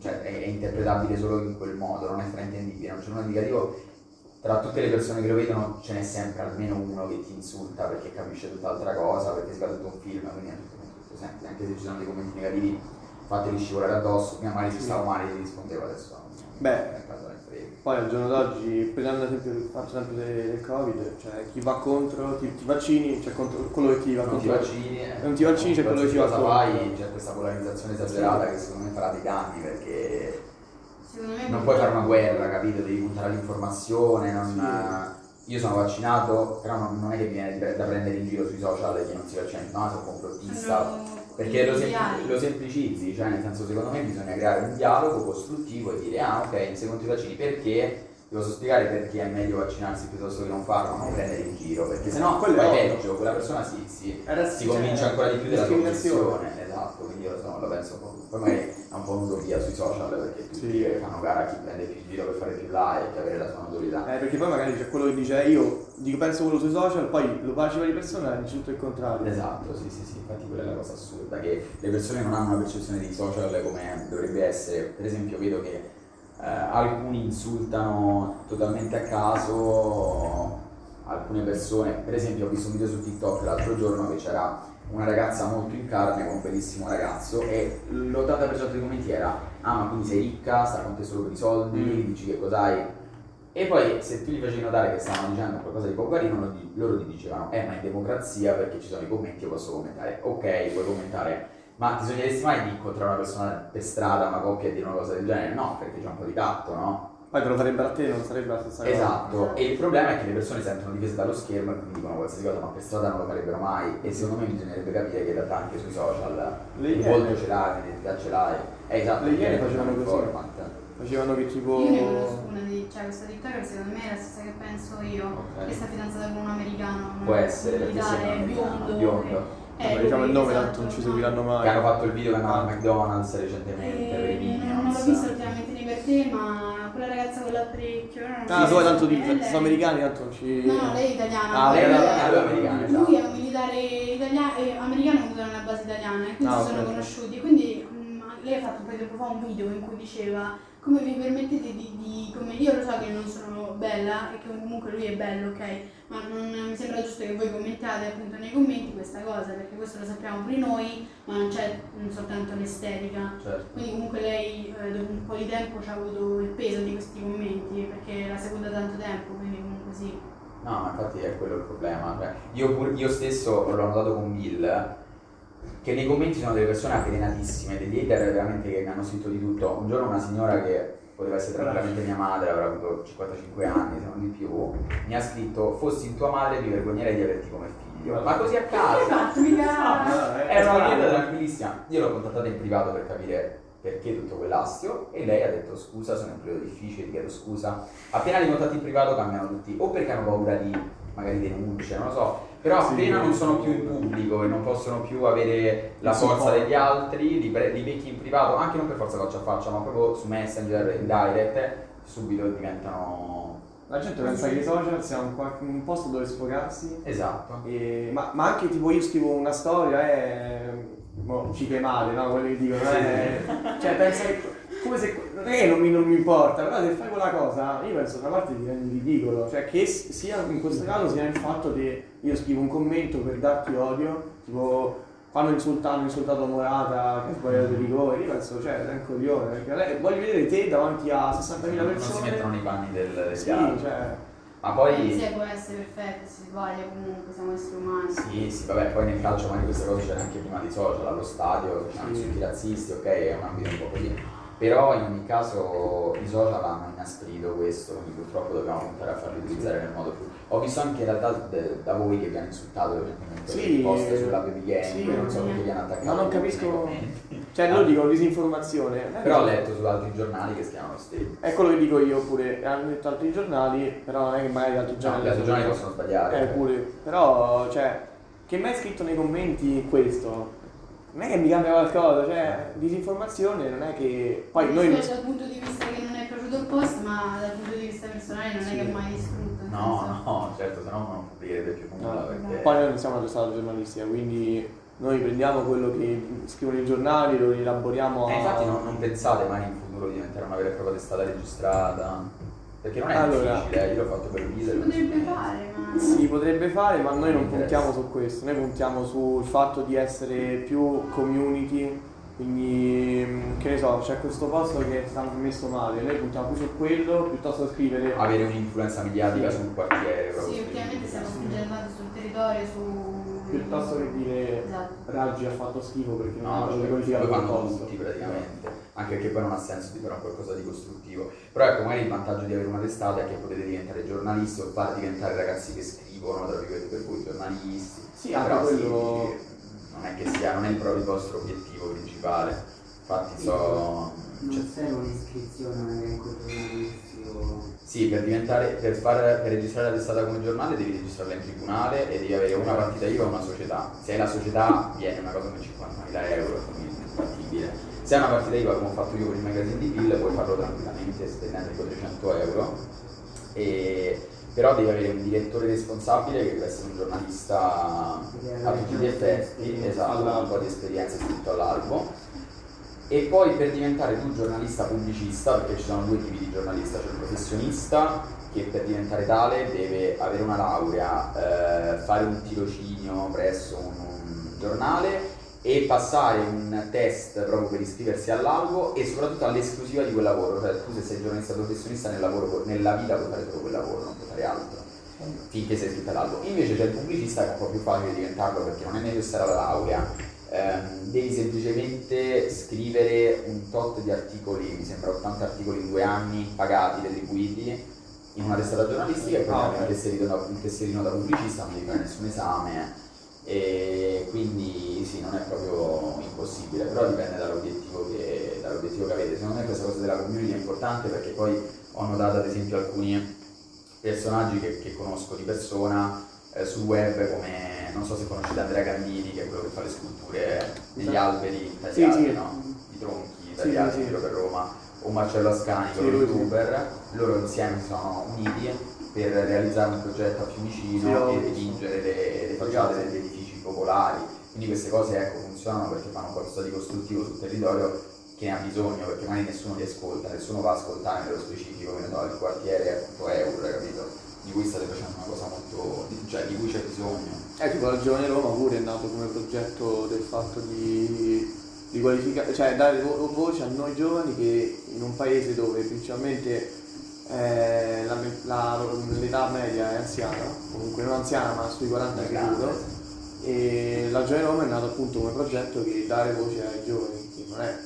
C: cioè è, è interpretabile solo in quel modo, non è fraintendibile, non c'è nulla negativo, tra tutte le persone che lo vedono ce n'è sempre almeno uno che ti insulta perché capisce tutt'altra cosa, perché si fa tutto un film, quindi è tutto, tutto sempre, anche se ci sono dei commenti negativi fateli scivolare addosso, prima magari se stavo male ti rispondevo adesso.
B: Beh. Poi al giorno d'oggi, prendendo ad esempio, faccio esempio del del Covid, cioè chi va contro, ti, ti vaccini, cioè contro quello che ti va
C: non ti
B: contro.
C: vaccini, eh,
B: Non ti vaccini, c'è quello che ti va contro.
C: fai, c'è questa polarizzazione esagerata che secondo me farà dei danni perché
D: Secondo me
C: non puoi fare una guerra, capito? Devi puntare all'informazione, non- io sono vaccinato, però non, non è che viene da prendere in giro sui social chi non si vaccina, no, sono complottista.
D: sono
C: Perché lo, sem-
D: ideali.
C: lo semplicizzi, cioè nel senso secondo me bisogna creare un dialogo costruttivo e dire ah ok, mi seguo i vaccini perché ti posso spiegare perché è meglio vaccinarsi piuttosto che non farlo, non prendere in giro, perché sennò
B: Quello è
C: peggio, quella persona si, si, si
B: cioè,
C: convince ancora di più della posizione, esatto, quindi io lo so, la penso un po'. Poi magari è un po' un'utopia sui social perché tutti
B: Sì.
C: fanno gara a chi prende più in giro per fare più like e avere la sua notorietà.
B: Eh, perché poi magari c'è quello che dice "Eh, io dico penso quello sui social, poi lo faceva di persona e dice tutto il contrario.
C: Esatto, sì, sì, sì, infatti quella è la cosa assurda, che le persone non hanno una percezione di social come dovrebbe essere. Per esempio vedo che eh, alcuni insultano totalmente a caso alcune persone. Per esempio ho visto un video su TikTok l'altro giorno che c'era una ragazza molto in carne con un bellissimo ragazzo e l'80% dei commenti era ah ma quindi sei ricca, sta con te solo per i soldi,
B: Mm.
C: dici che cos'hai. E poi se tu gli facevi notare che stavano dicendo qualcosa di poco carino, loro ti- loro ti dicevano eh ma in democrazia perché ci sono i commenti io posso commentare. Ok, puoi commentare, ma ti sogneresti mai di incontrare una persona per strada, una coppia e dire una cosa del genere? No, perché c'è un po' di tatto, no?
B: Poi te lo farebbero a te, non sarebbe la stessa cosa.
C: Esatto, e il problema è che le persone sentono difese dallo schermo e quindi dicono qualsiasi cosa, ma per strada non lo farebbero mai. E secondo me bisognerebbe capire che in realtà anche sui social
B: Le
C: il volto ce l'hai, l'identità ce l'hai. Eh, esatto,
B: Le Iene facevano così.
C: format.
B: Facevano che tipo...
D: Io ne conosco una di, cioè questa TikToker secondo me è la stessa che penso io,
C: Ok.
D: che sta fidanzata con un americano,
C: Può
D: un
C: essere, perché americano,
D: biondo.
C: biondo.
D: che-
B: Vabbè,
D: eh,
B: diciamo il nome,
D: esatto,
B: tanto non ci
D: no.
B: seguiranno mai.
C: Che hanno fatto il video che andavano al McDonald's recentemente
D: Eh, non, l'ho visto ultimamente né per te, ma quella ragazza con l'apparecchio.
B: Ah, tu hai tanto di
D: eh, lei-
B: sono americani, tanto non ci...
D: No, no, lei è italiana.
B: Ah, lei è
D: Lui-
B: italiana,
C: lui è americano,
D: Lui è un militare italiano, eh, americano che da una base italiana e quindi
B: Ah,
D: si sono conosciuti. Quindi lei ha fatto un po' di tempo fa un video in cui diceva come vi permettete di, di come io lo so che non sono bella e che comunque lui è bello, ok? Ma non mi sembra giusto che voi commentiate appunto nei commenti questa cosa, perché questo lo sappiamo pure noi, ma non c'è soltanto l'estetica.
C: Certo.
D: Quindi comunque lei eh, dopo un po' di tempo ci ha avuto il peso di questi commenti, perché l'ha seguita tanto tempo, quindi comunque sì.
C: No, ma infatti è quello il problema. Cioè, io, pur- io stesso l'ho notato con Bill, che nei commenti sono delle persone avvelenatissime, degli hater veramente che mi hanno scritto di tutto. Un giorno una signora che poteva essere tranquillamente mia madre, avrà avuto 55 anni, se non di più, mi ha scritto fossi in tua madre mi vergognerei di averti come figlio. Ma così a caso.
D: Esatto, mica...
B: Ah, eh,
C: Era una chiesa tranquillissima. Io l'ho contattata in privato per capire perché tutto quell'astio e lei ha detto scusa, sono in un periodo difficile, ti chiedo scusa. Appena li contatti in privato cambiano tutti, o perché hanno paura di magari denunce, non lo so. Però
B: Sì.
C: appena non sono più in pubblico e non possono più avere la forza
B: supporto.
C: degli altri, li, pre- li becchi in privato, anche non per forza faccia a faccia, ma proprio su Messenger, in direct, subito diventano...
B: La gente pensa che i social sia un, un posto dove sfogarsi,
C: Esatto.
B: e- ma, ma anche tipo io scrivo una storia e... Mo, ci chiamate, no? Quelli che dicono, eh, cioè pensa che... Come se... non è che non mi, non mi importa, però se fai quella cosa, io penso da una parte ti rendi ridicolo, cioè che sia in questo caso sia il fatto che io scrivo un commento per darti odio, tipo quando insultano, insultato Morata, che ha sbagliato i rigori, io penso, cioè, sei un coglione, perché lei, voglio vedere te davanti a 60.000
C: non si
B: persone.
C: mettono nei panni del,
B: Sì,
C: altri.
B: cioè,
C: Ma poi...
D: Sì, può essere perfetto, si sbaglia comunque, siamo esseri umani.
C: Sì, sì, vabbè, poi nel calcio magari queste cose c'erano anche prima dei social, allo stadio, c'erano
B: Sì.
C: insulti razzisti, ok, è un ambito un po' così. Però in ogni caso i social hanno inasprito questo, quindi purtroppo dobbiamo puntare a farli utilizzare nel modo più. Ho visto anche in realtà da voi che vi hanno insultato recentemente
B: Sì,
C: post sulla baby game,
B: sì.
C: non so perché vi hanno attaccato.
B: Ma non capisco-
C: commenti.
B: cioè loro dicono disinformazione. è
C: Però ho letto su altri giornali che si chiamano stesso.
B: È quello che dico io pure, hanno detto altri giornali, però non è che magari altri
C: No,
B: giornali...
C: gli altri giornali possono sbagliare.
B: Eh pure, però cioè, che mai scritto nei commenti questo? Non è che mi cambia qualcosa, cioè disinformazione non è che... Poi noi...
D: Questo dal punto di vista che non è piaciuto il post, ma dal punto di vista personale non è
B: Sì.
D: che è mai distrutto.
C: No,
D: senso-
C: no, certo, se no non pubblicherebbe più nulla
B: No,
C: perché...
B: Poi noi non siamo una testata giornalistica, quindi noi prendiamo quello che scrivono i giornali, lo rielaboriamo a...
C: Eh, infatti non, non pensate mai in futuro di diventare una vera e propria testata registrata? Perché non è
B: Allora.
C: difficile, eh, io l'ho fatto per
D: Si
C: ridere.
D: potrebbe fare, ma...
B: Si potrebbe fare, ma noi non puntiamo su questo, noi puntiamo sul fatto di essere più community, quindi mm, che ne so, c'è questo posto che sta messo male, noi puntiamo più su quello piuttosto che scrivere
C: Avere un'influenza mediatica su un quartiere.
D: Sì, ultimamente siamo concentrati sul territorio, su...
B: piuttosto che dire
D: Esatto.
B: Raggi ha fatto schifo perché non
C: No,
B: ha
C: cioè,
B: riqualificato
C: poi
B: il
C: fanno
B: posto.
C: tutti praticamente, anche perché poi non ha senso di fare qualcosa di costruttivo. Però ecco, magari il vantaggio di avere una testata è che potete diventare giornalisti o far diventare ragazzi che scrivono, tra virgolette, per voi giornalisti.
B: Sì, anche
C: Però
B: quello-
C: sì, non è che sia, non è proprio il vostro obiettivo principale. Infatti so... cioè,
E: Non serve un'iscrizione a un elenco giornalistico.
C: Sì, per diventare, per, far, per registrare la testata come giornale devi registrarla in tribunale e devi avere una partita IVA o una società. Se hai la società viene una cosa come 50.000 euro, quindi è fattibile. Se hai una partita IVA come ho fatto io con il magazine di Bill puoi farlo tranquillamente spendendo tipo 300 euro. E, però devi avere un direttore responsabile che deve essere un giornalista a tutti gli effetti, esatto, un po' di esperienza iscritto all'albo. E poi per diventare tu giornalista pubblicista, perché ci sono due tipi di giornalista, c'è il professionista che per diventare tale deve avere una laurea, eh, fare un tirocinio presso un, un giornale e passare un test proprio per iscriversi all'albo e soprattutto all'esclusiva di quel lavoro, cioè tu se sei giornalista professionista nel lavoro, nella vita puoi fare solo quel lavoro, non puoi fare altro finché sei iscritto all'albo. Invece c'è il pubblicista che è un po' più facile diventarlo perché non è necessaria la laurea, Ehm, devi semplicemente scrivere un tot di articoli, mi sembra 80 articoli in due anni, pagati, retribuiti, in una testata giornalistica e poi
B: Ah,
C: hai
B: ok.
C: un, tesserino da, un tesserino da pubblicista, non devi fare nessun esame e quindi sì, non è proprio impossibile, però dipende dall'obiettivo che, dall'obiettivo che avete. Secondo me questa cosa della community è importante perché poi ho notato ad esempio alcuni personaggi che, che conosco di persona eh, sul web come, non so se conoscete Andrea Candini che è quello che fa le sculture degli
B: Sì.
C: alberi tagliati,
B: sì.
C: no? I tronchi
B: Sì,
C: tagliati
B: sì,
C: in
B: sì.
C: giro per Roma, o Marcello Ascani,
B: Sì,
C: quello
B: lui sì.
C: youtuber, loro insieme si sono uniti per realizzare un progetto a Fiumicino
B: Sì,
C: e dipingere le, le facciate degli edifici popolari. Quindi queste cose ecco, funzionano perché fanno qualcosa di costruttivo sul territorio che ne ha bisogno, perché magari nessuno ti ascolta, nessuno va a ascoltare nello specifico, che il quartiere è appunto Eur, capito? Di cui state facendo una cosa molto. cioè di cui c'è bisogno.
B: Eh, tipo la Giovane Roma pure è nato come progetto del fatto di, di qualificare, cioè dare vo- voce a noi giovani che in un paese dove principalmente eh, la la- l'età media è anziana, comunque non anziana ma sui 40 anni
C: Grande.
B: E la Giovane Roma è nato appunto come progetto che dare voce ai giovani, che non è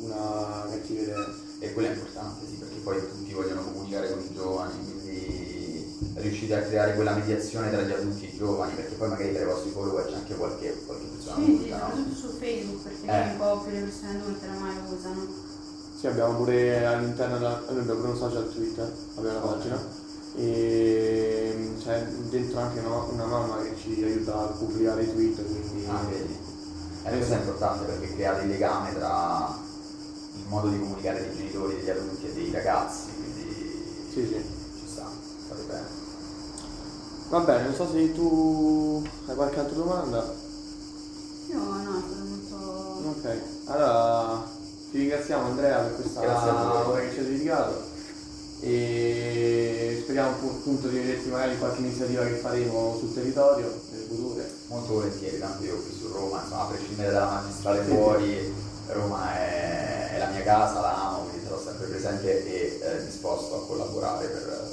B: una cattiva idea.
C: E quello è importante, sì, perché poi tutti vogliono comunicare con i giovani, quindi riuscite a creare quella mediazione tra gli adulti e i giovani, perché poi magari tra i vostri follower c'è anche qualche, qualche persona
D: Sì, sì,
C: adulta, no?
D: soprattutto su Facebook perché
C: Eh.
D: un po' più le persone adulte ormai lo usano.
B: Sì, abbiamo pure all'interno della, noi abbiamo pure un social Twitter, abbiamo una pagina e c'è dentro anche una, una mamma che ci aiuta a pubblicare i tweet, quindi
C: Ah, vedi. E questo è importante perché create il legame tra il modo di comunicare dei genitori, degli adulti e dei ragazzi, quindi
B: sì sì.
C: ci sta, fate bene.
B: Va bene, non so se tu hai qualche altra domanda.
D: Io no, sono molto...
B: Ok, allora ti ringraziamo Andrea per questa ora che ci hai dedicato e speriamo appunto di vederti magari in qualche iniziativa che faremo sul territorio nelle future.
C: Molto volentieri, tanto io qui su Roma, insomma, a prescindere dalla magistrale fuori, Roma è, è la mia casa, la amo, quindi sarò sempre presente e eh, disposto a collaborare per...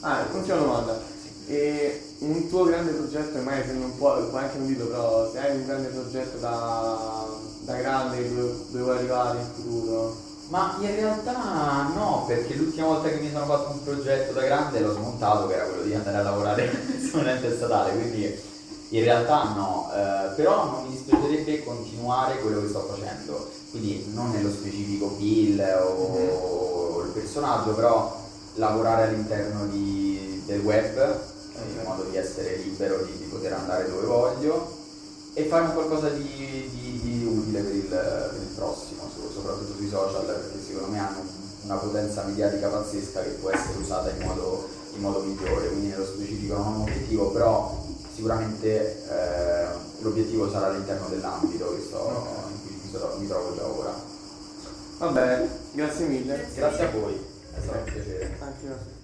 B: Ah, ultima domanda. E un tuo grande progetto, magari se non puoi, puoi anche non dirlo, però se hai un grande progetto da, da grande dove, dove vuoi arrivare in futuro?
C: Ma in realtà no, perché l'ultima volta che mi sono fatto un progetto da grande l'ho smontato, che era quello di andare a lavorare come ente statale, quindi in realtà no, eh, però non mi dispiacerebbe continuare quello che sto facendo, quindi non nello specifico Bill o il personaggio, però lavorare all'interno di- del web in modo di essere libero di, di poter andare dove voglio e fare un qualcosa di, di- utile per il, per il prossimo, soprattutto sui social, perché secondo me hanno una potenza mediatica pazzesca che può essere usata in modo, in modo migliore, quindi nello specifico non ho un obiettivo, però sicuramente eh, l'obiettivo sarà all'interno dell'ambito che sto, in cui mi, so- mi trovo già ora.
B: Va bene, grazie mille.
C: Grazie a voi, è stato un piacere.
B: Anche te.